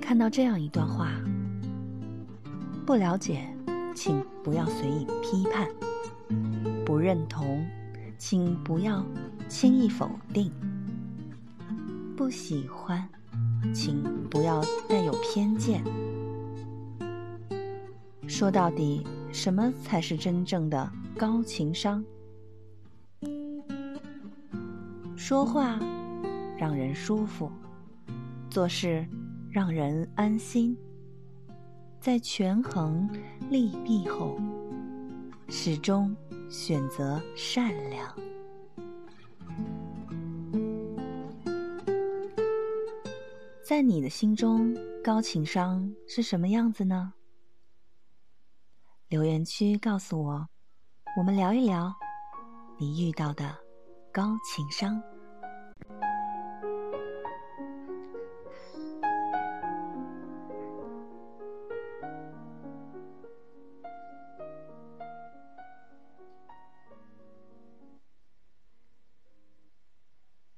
看到这样一段话：不了解，请不要随意批判；不认同，请不要轻易否定；不喜欢，请不要带有偏见。说到底，什么才是真正的高情商？说话让人舒服，做事让人安心。在权衡利弊后，始终选择善良。在你的心中，高情商是什么样子呢？留言区告诉我，我们聊一聊你遇到的高情商。